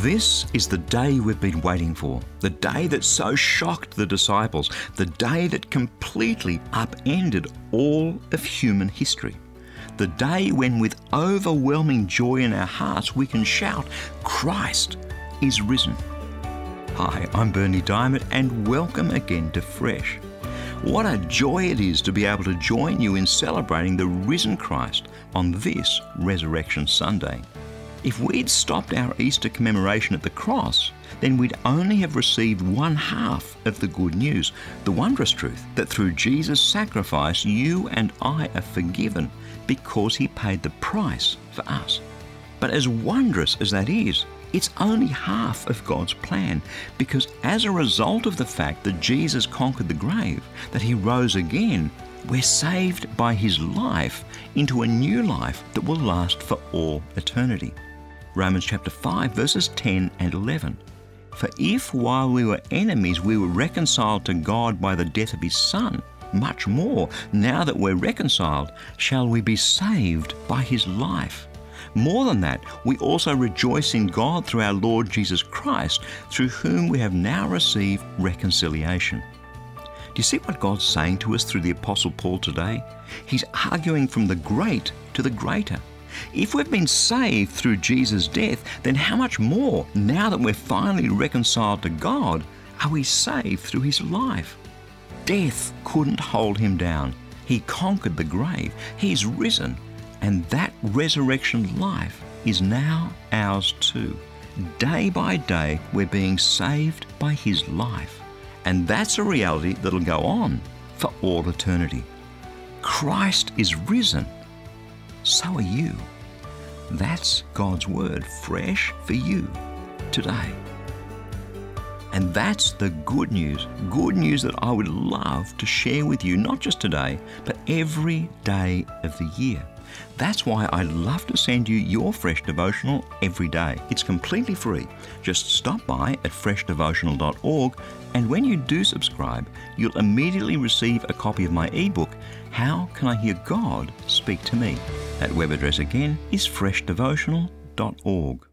This is the day we've been waiting for. The day that so shocked the disciples. The day that completely upended all of human history. The day when, with overwhelming joy in our hearts, we can shout, Christ is risen. Hi, I'm Berni Dymet, and welcome again to Fresh. What a joy it is to be able to join you in celebrating the risen Christ on this Resurrection Sunday. If we'd stopped our Easter commemoration at the cross, then we'd only have received one half of the good news the wondrous truth that through Jesus' sacrifice, you and I are forgiven because he paid the price for us. But as wondrous as that is, it's only half of God's plan because as a result of the fact that Jesus conquered the grave, that he rose again, we're saved by his life into a new life that will last for all eternity. Romans chapter 5, verses 10 and 11. For if while we were enemies we were reconciled to God by the death of his Son, much more, now that we're reconciled, shall we be saved by his life. More than that, we also rejoice in God through our Lord Jesus Christ, through whom we have now received reconciliation. Do you see what God's saying to us through the Apostle Paul today? He's arguing from the great to the greater. If we've been saved through Jesus' death, then how much more, now that we're finally reconciled to God, are we saved through his life? Death couldn't hold him down. He conquered the grave. He's risen. And that resurrection life is now ours too. Day by day, we're being saved by his life. And that's a reality that'll go on for all eternity. Christ is risen so are you. That's God's Word, fresh for you today. And that's the good news. Good news that I would love to share with you, not just today, but every day of the year. That's why I love to send you your Fresh Devotional every day. It's completely free. Just stop by at freshdevotional.org, and when you do subscribe, you'll immediately receive a copy of my ebook, How Can I Hear God Speak to Me? That web address again is freshdevotional.org.